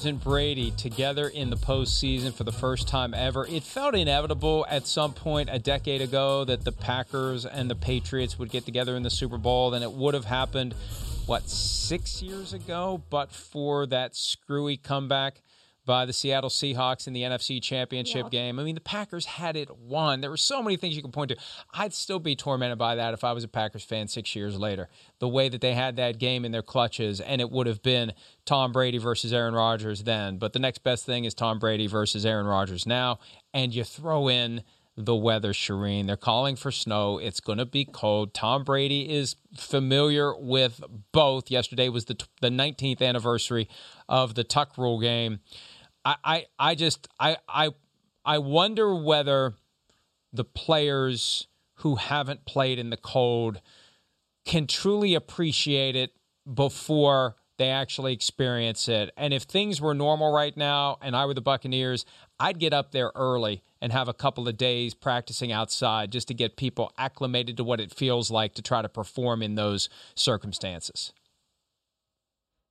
S1: and Brady together in the postseason for the first time ever. It felt inevitable at some point a decade ago that the Packers and the Patriots would get together in the Super Bowl, and it would have happened what, six years ago, but for that screwy comeback by the Seattle Seahawks in the NFC Championship yeah. game. I mean, the Packers had it won. There were so many things you could point to. I'd still be tormented by that if I was a Packers fan six years later. The way that they had that game in their clutches, and it would have been Tom Brady versus Aaron Rodgers then. But the next best thing is Tom Brady versus Aaron Rodgers now. And you throw in the weather, Charean. They're calling for snow. It's going to be cold. Tom Brady is familiar with both. Yesterday was the the 19th anniversary of the Tuck Rule game. I, I, I just I I I wonder whether the players who haven't played in the cold can truly appreciate it before they actually experience it. And if things were normal right now and I were the Buccaneers, I'd get up there early and have a couple of days practicing outside just to get people acclimated to what it feels like to try to perform in those circumstances.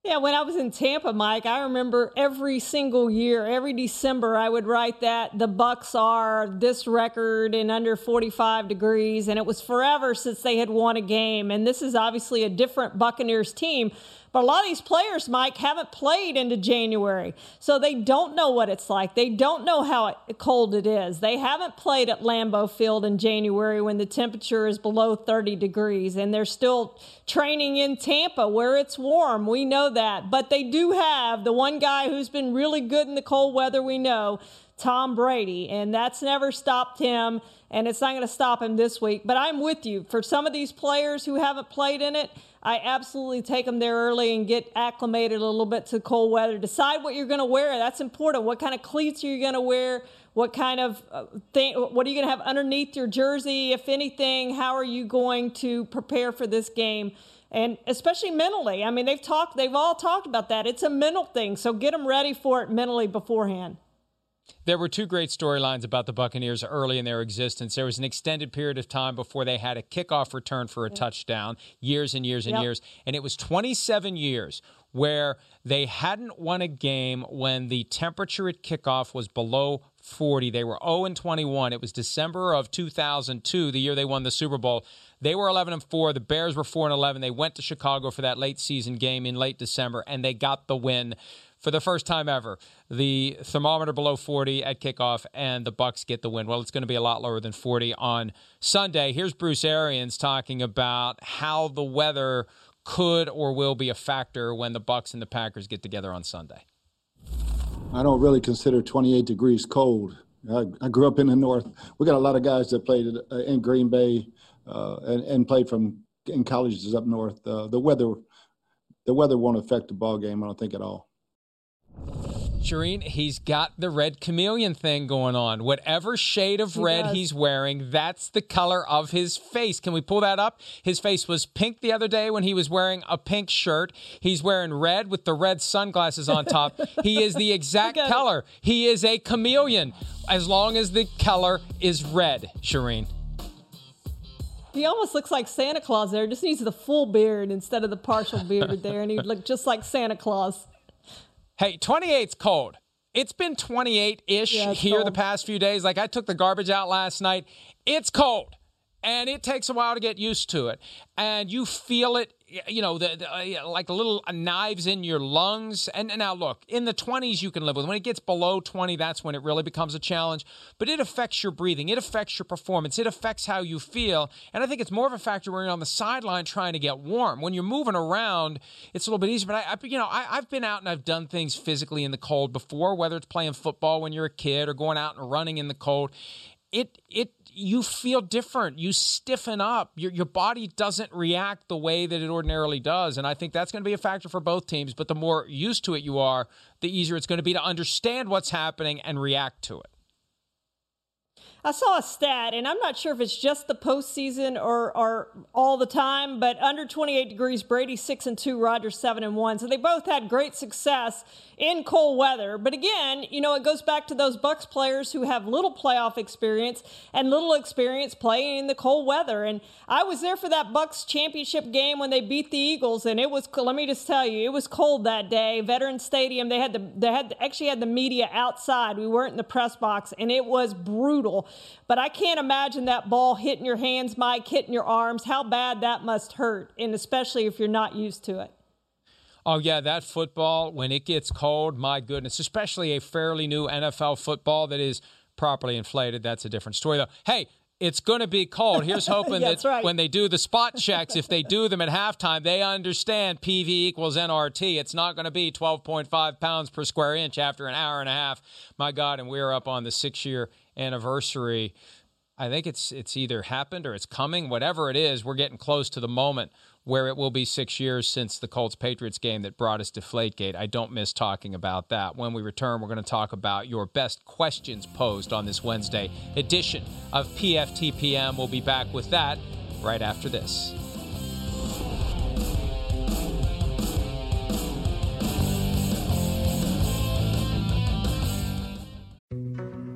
S2: Yeah, when I was in Tampa, Mike, I remember every single year, every December, I would write that the Bucs are this record in under 45 degrees, and it was forever since they had won a game. And this is obviously a different Buccaneers team, but a lot of these players, Mike, haven't played into January. So they don't know what it's like. They don't know how cold it is. They haven't played at Lambeau Field in January when the temperature is below 30 degrees. And they're still training in Tampa where it's warm. We know that. But they do have the one guy who's been really good in the cold weather, we know, Tom Brady. And that's never stopped him. And it's not going to stop him this week. But I'm with you. For some of these players who haven't played in it, I absolutely take them there early and get acclimated a little bit to cold weather. Decide what you're going to wear. That's important. What kind of cleats are you going to wear? What kind of uh, thing? What are you going to have underneath your jersey, if anything? How are you going to prepare for this game? And especially mentally. I mean, they've talked. They've all talked about that. It's a mental thing. So get them ready for it mentally beforehand.
S1: There were two great storylines about the Buccaneers early in their existence. There was an extended period of time before they had a kickoff return for a mm. touchdown, years and years and yep. years. And it was 27 years where they hadn't won a game when the temperature at kickoff was below 40. They were 0 and 21. It was December of 2002, the year they won the Super Bowl. They were 11 and 4. The Bears were 4 and 11. They went to Chicago for that late season game in late December and they got the win for the first time ever. The thermometer below 40 at kickoff, and the Bucs get the win. Well, it's going to be a lot lower than 40 on Sunday. Here's Bruce Arians talking about how the weather could or will be a factor when the Bucs and the Packers get together on Sunday.
S9: I don't really consider 28 degrees cold. I, I grew up in the north. We got a lot of guys that played uh, in Green Bay uh, and, and, played from in colleges up north. Uh, the weather, the weather won't affect the ball game. I don't think at all.
S1: Charean, he's got the red chameleon thing going on. Whatever shade of he red does. he's wearing, that's the color of his face. Can we pull that up? His face was pink the other day when he was wearing a pink shirt. He's wearing red with the red sunglasses on top. [LAUGHS] he is the exact color. It. He is a chameleon as long as the color is red, Charean.
S2: He almost looks like Santa Claus there. Just needs the full beard instead of the partial beard there, and he'd look just like Santa Claus.
S1: Hey, 28's cold. It's been 28 ish yeah, here cold. the past few days. Like I took the garbage out last night. It's cold and it takes a while to get used to it. And you feel it you know, the, the uh, like little knives in your lungs. And, and now, look, in the 20s, you can live with. When it gets below 20, that's when it really becomes a challenge. But it affects your breathing, it affects your performance, it affects how you feel. And I think it's more of a factor when you're on the sideline trying to get warm. When you're moving around, it's a little bit easier. But I, I you know, I, I've been out and I've done things physically in the cold before, whether it's playing football when you're a kid or going out and running in the cold it it you feel different. You stiffen up. Your your body doesn't react the way that it ordinarily does, and I think that's going to be a factor for both teams. But the more used to it you are, the easier it's going to be to understand what's happening and react to it.
S2: I saw a stat, and I'm not sure if it's just the postseason or, or all the time, but under 28 degrees, Brady six and two, Rodgers seven and one. So they both had great success in cold weather. But again, you know, it goes back to those Bucs players who have little playoff experience and little experience playing in the cold weather. And I was there for that Bucs championship game when they beat the Eagles, and it was. Let me just tell you, it was cold that day. Veteran Stadium. They had the they had actually had the media outside. We weren't in the press box, and it was brutal. But I can't imagine that ball hitting your hands, Mike, hitting your arms, how bad that must hurt, and especially if you're not used to it.
S1: Oh, yeah, that football, when it gets cold, my goodness, especially a fairly new NFL football that is properly inflated. That's a different story, though. Hey, it's going to be cold. Here's [LAUGHS] hoping that right. when they do the spot checks, if they do them at halftime, they understand PV equals NRT. It's not going to be 12.5 pounds per square inch after an hour and a half. My God, and we're up on the six year anniversary. I think it's it's either happened or it's coming. Whatever it is, we're getting close to the moment where it will be six years since the Colts Patriots game that brought us Deflategate. I don't miss talking about that. When we return, we're going to talk about your best questions posed on this Wednesday edition of PFTPM. We'll be back with that right after this.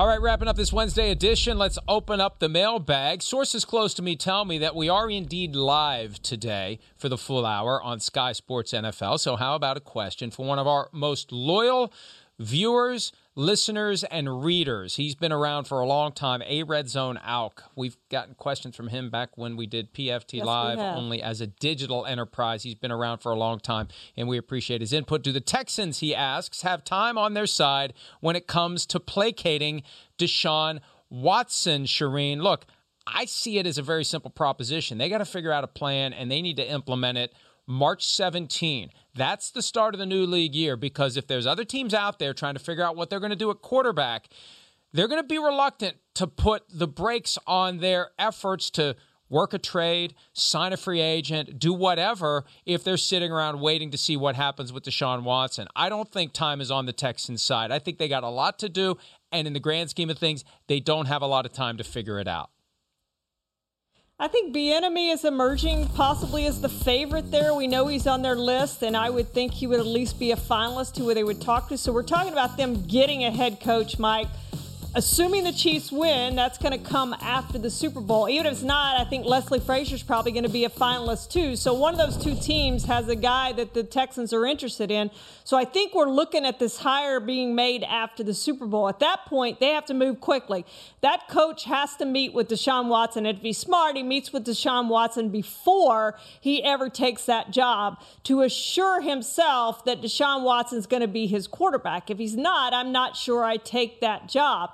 S1: All right, wrapping up this Wednesday edition, let's open up the mailbag. Sources close to me tell me that we are indeed live today for the full hour on Sky Sports NFL. So, how about a question for one of our most loyal viewers, listeners, and readers. He's been around for a long time. A Red Zone Alk. We've gotten questions from him back when we did PFT
S2: Yes,
S1: Live only as a digital enterprise. He's been around for a long time, and we appreciate his input. Do the Texans, he asks, have time on their side when it comes to placating Deshaun Watson, Charean? Look, I see it as a very simple proposition. They got to figure out a plan, and they need to implement it March 17. That's the start of the new league year because if there's other teams out there trying to figure out what they're going to do at quarterback, they're going to be reluctant to put the brakes on their efforts to work a trade, sign a free agent, do whatever if they're sitting around waiting to see what happens with Deshaun Watson. I don't think time is on the Texans' side. I think they got a lot to do, and in the grand scheme of things, they don't have a lot of time to figure it out.
S2: I think Bieniemy is emerging possibly as the favorite there. We know he's on their list, and I would think he would at least be a finalist who they would talk to. So we're talking about them getting a head coach, Mike. Assuming the Chiefs win, that's going to come after the Super Bowl. Even if it's not, I think Leslie Frazier's probably going to be a finalist too. So one of those two teams has a guy that the Texans are interested in. So I think we're looking at this hire being made after the Super Bowl. At that point, they have to move quickly. That coach has to meet with Deshaun Watson. To be smart, he meets with Deshaun Watson before he ever takes that job to assure himself that Deshaun Watson's going to be his quarterback. If he's not, I'm not sure I take that job.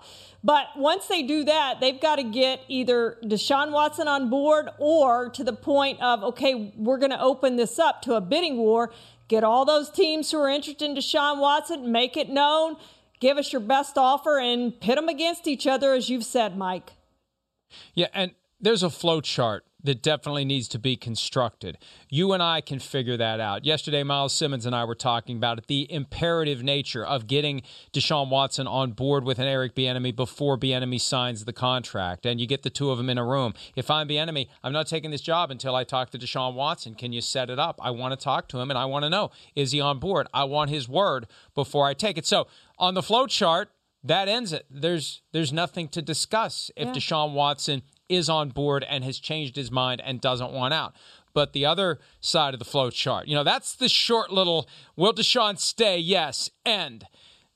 S2: But once they do that, they've got to get either Deshaun Watson on board or to the point of, okay, we're going to open this up to a bidding war. Get all those teams who are interested in Deshaun Watson, make it known, give us your best offer, and pit them against each other, as you've said, Mike.
S1: Yeah, and there's a flow chart that definitely needs to be constructed. You and I can figure that out. Yesterday, Myles Simmons and I were talking about it, the imperative nature of getting Deshaun Watson on board with an Eric Bieniemy before Bieniemy signs the contract, and you get the two of them in a room. If I'm Bieniemy, I'm not taking this job until I talk to Deshaun Watson. Can you set it up? I want to talk to him, and I want to know is he on board? I want his word before I take it. So on the flow chart, that ends it. There's there's nothing to discuss if
S2: Yeah.
S1: Deshaun Watson is on board and has changed his mind and doesn't want out. But the other side of the flow chart, you know, that's the short little will Deshaun stay? Yes, end.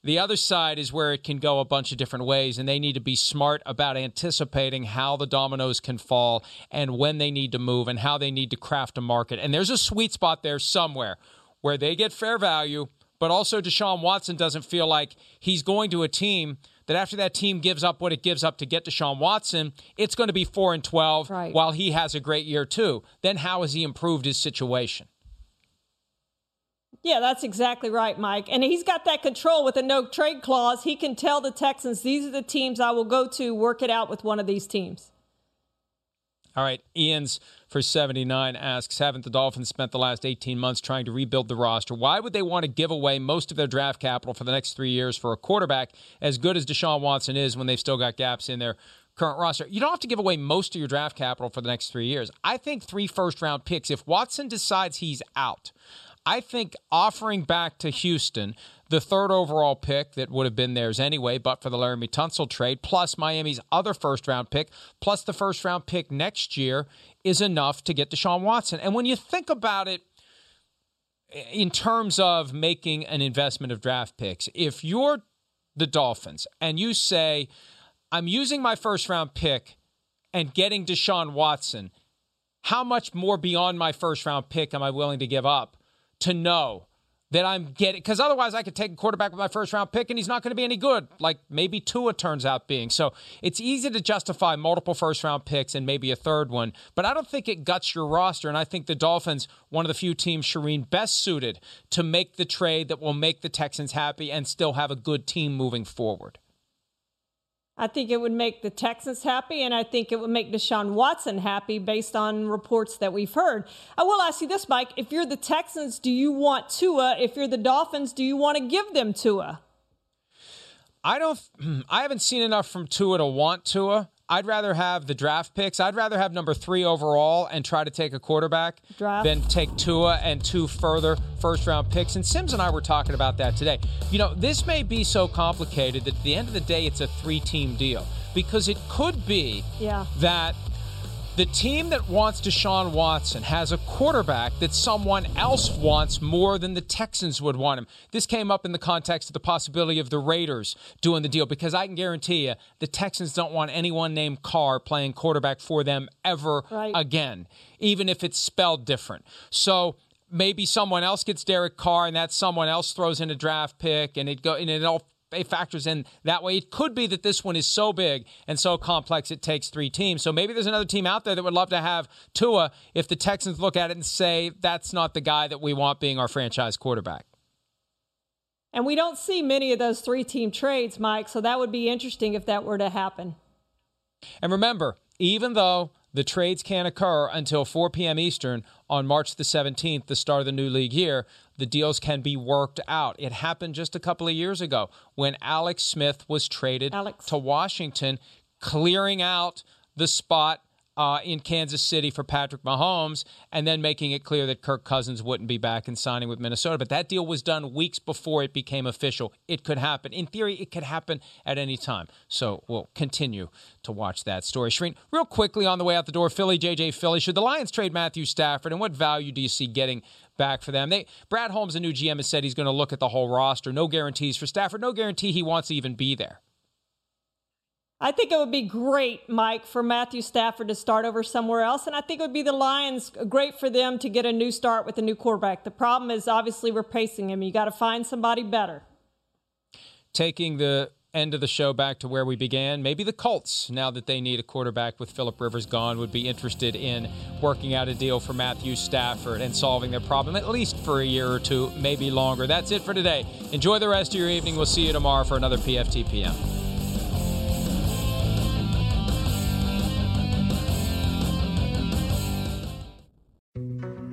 S1: The other side is where it can go a bunch of different ways, and they need to be smart about anticipating how the dominoes can fall and when they need to move and how they need to craft a market. And there's a sweet spot there somewhere where they get fair value, but also Deshaun Watson doesn't feel like he's going to a team that after that team gives up what it gives up to get Deshaun Watson, it's going to be 4 and 12
S2: Right.
S1: while he has a great year too. Then how has he improved his situation?
S2: Yeah, that's exactly right, Mike. And he's got that control with a no trade clause. He can tell the Texans, these are the teams I will go to, work it out with one of these teams.
S1: All right, Ian's for 79 asks Haven't the Dolphins spent the last 18 months trying to rebuild the roster? Why would they want to give away most of their draft capital for the next three years for a quarterback as good as Deshaun Watson is when they've still got gaps in their current roster? You don't have to give away most of your draft capital for the next three years. I think three first round picks, if Watson decides he's out, I think offering back to Houston the third overall pick that would have been theirs anyway, but for the Laremy Tunsil trade, plus Miami's other first round pick, plus the first round pick next year, is enough to get Deshaun Watson. And when you think about it, in terms of making an investment of draft picks, if you're the Dolphins and you say, I'm using my first round pick and getting Deshaun Watson, how much more beyond my first round pick am I willing to give up to know that I'm getting because otherwise I could take a quarterback with my first round pick and he's not going to be any good, like maybe Tua turns out being. So it's easy to justify multiple first round picks and maybe a third one, but I don't think it guts your roster. And I think the Dolphins, one of the few teams, Charean, best suited to make the trade that will make the Texans happy and still have a good team moving forward.
S2: I think it would make the Texans happy, and I think it would make Deshaun Watson happy based on reports that we've heard. I will ask you this, Mike. If you're the Texans, do you want Tua? If you're the Dolphins, do you want to give them Tua?
S1: I don't. [CLEARS THROAT] I haven't seen enough from Tua to want Tua. I'd rather have the draft picks. I'd rather have number three overall and try to take a quarterback
S2: draft.
S1: than take Tua and two further first round picks. And Simms and I were talking about that today. You know, this may be so complicated that at the end of the day, it's a three team deal because it could be
S2: yeah.
S1: that the team that wants Deshaun Watson has a quarterback that someone else wants more than the Texans would want him. This came up in the context of the possibility of the Raiders doing the deal because I can guarantee you the Texans don't want anyone named Carr playing quarterback for them ever
S2: right.
S1: again, even if it's spelled different. So maybe someone else gets Derek Carr and that someone else throws in a draft pick and it go and it all it factors in that way. It could be that this one is so big and so complex it takes three teams. So maybe there's another team out there that would love to have Tua if the Texans look at it and say that's not the guy that we want being our franchise quarterback.
S2: And we don't see many of those three team trades, Mike, so that would be interesting if that were to happen.
S1: And remember, even though the trades can't occur until 4 p.m. Eastern on March the 17th, the start of the new league year. The deals can be worked out. It happened just a couple of years ago when Alex Smith was traded
S2: Alex.
S1: to Washington, clearing out the spot uh, in Kansas City for Patrick Mahomes, and then making it clear that Kirk Cousins wouldn't be back and signing with Minnesota. But that deal was done weeks before it became official. It could happen. In theory, it could happen at any time. So we'll continue to watch that story. Charean, real quickly on the way out the door, Philly, JJ Philly. Should the Lions trade Matthew Stafford, and what value do you see getting back for them? They Brad Holmes, the new GM, has said he's going to look at the whole roster. No guarantees for Stafford. No guarantee he wants to even be there.
S2: I think it would be great, Mike, for Matthew Stafford to start over somewhere else. And I think it would be the Lions uh, great for them to get a new start with a new quarterback. The problem is obviously we're pacing him. You got to find somebody better.
S1: Taking the end of the show back to where we began, maybe the Colts, now that they need a quarterback with Philip Rivers gone, would be interested in working out a deal for Matthew Stafford and solving their problem, at least for a year or two, maybe longer. That's it for today. Enjoy the rest of your evening. We'll see you tomorrow for another PFTPM.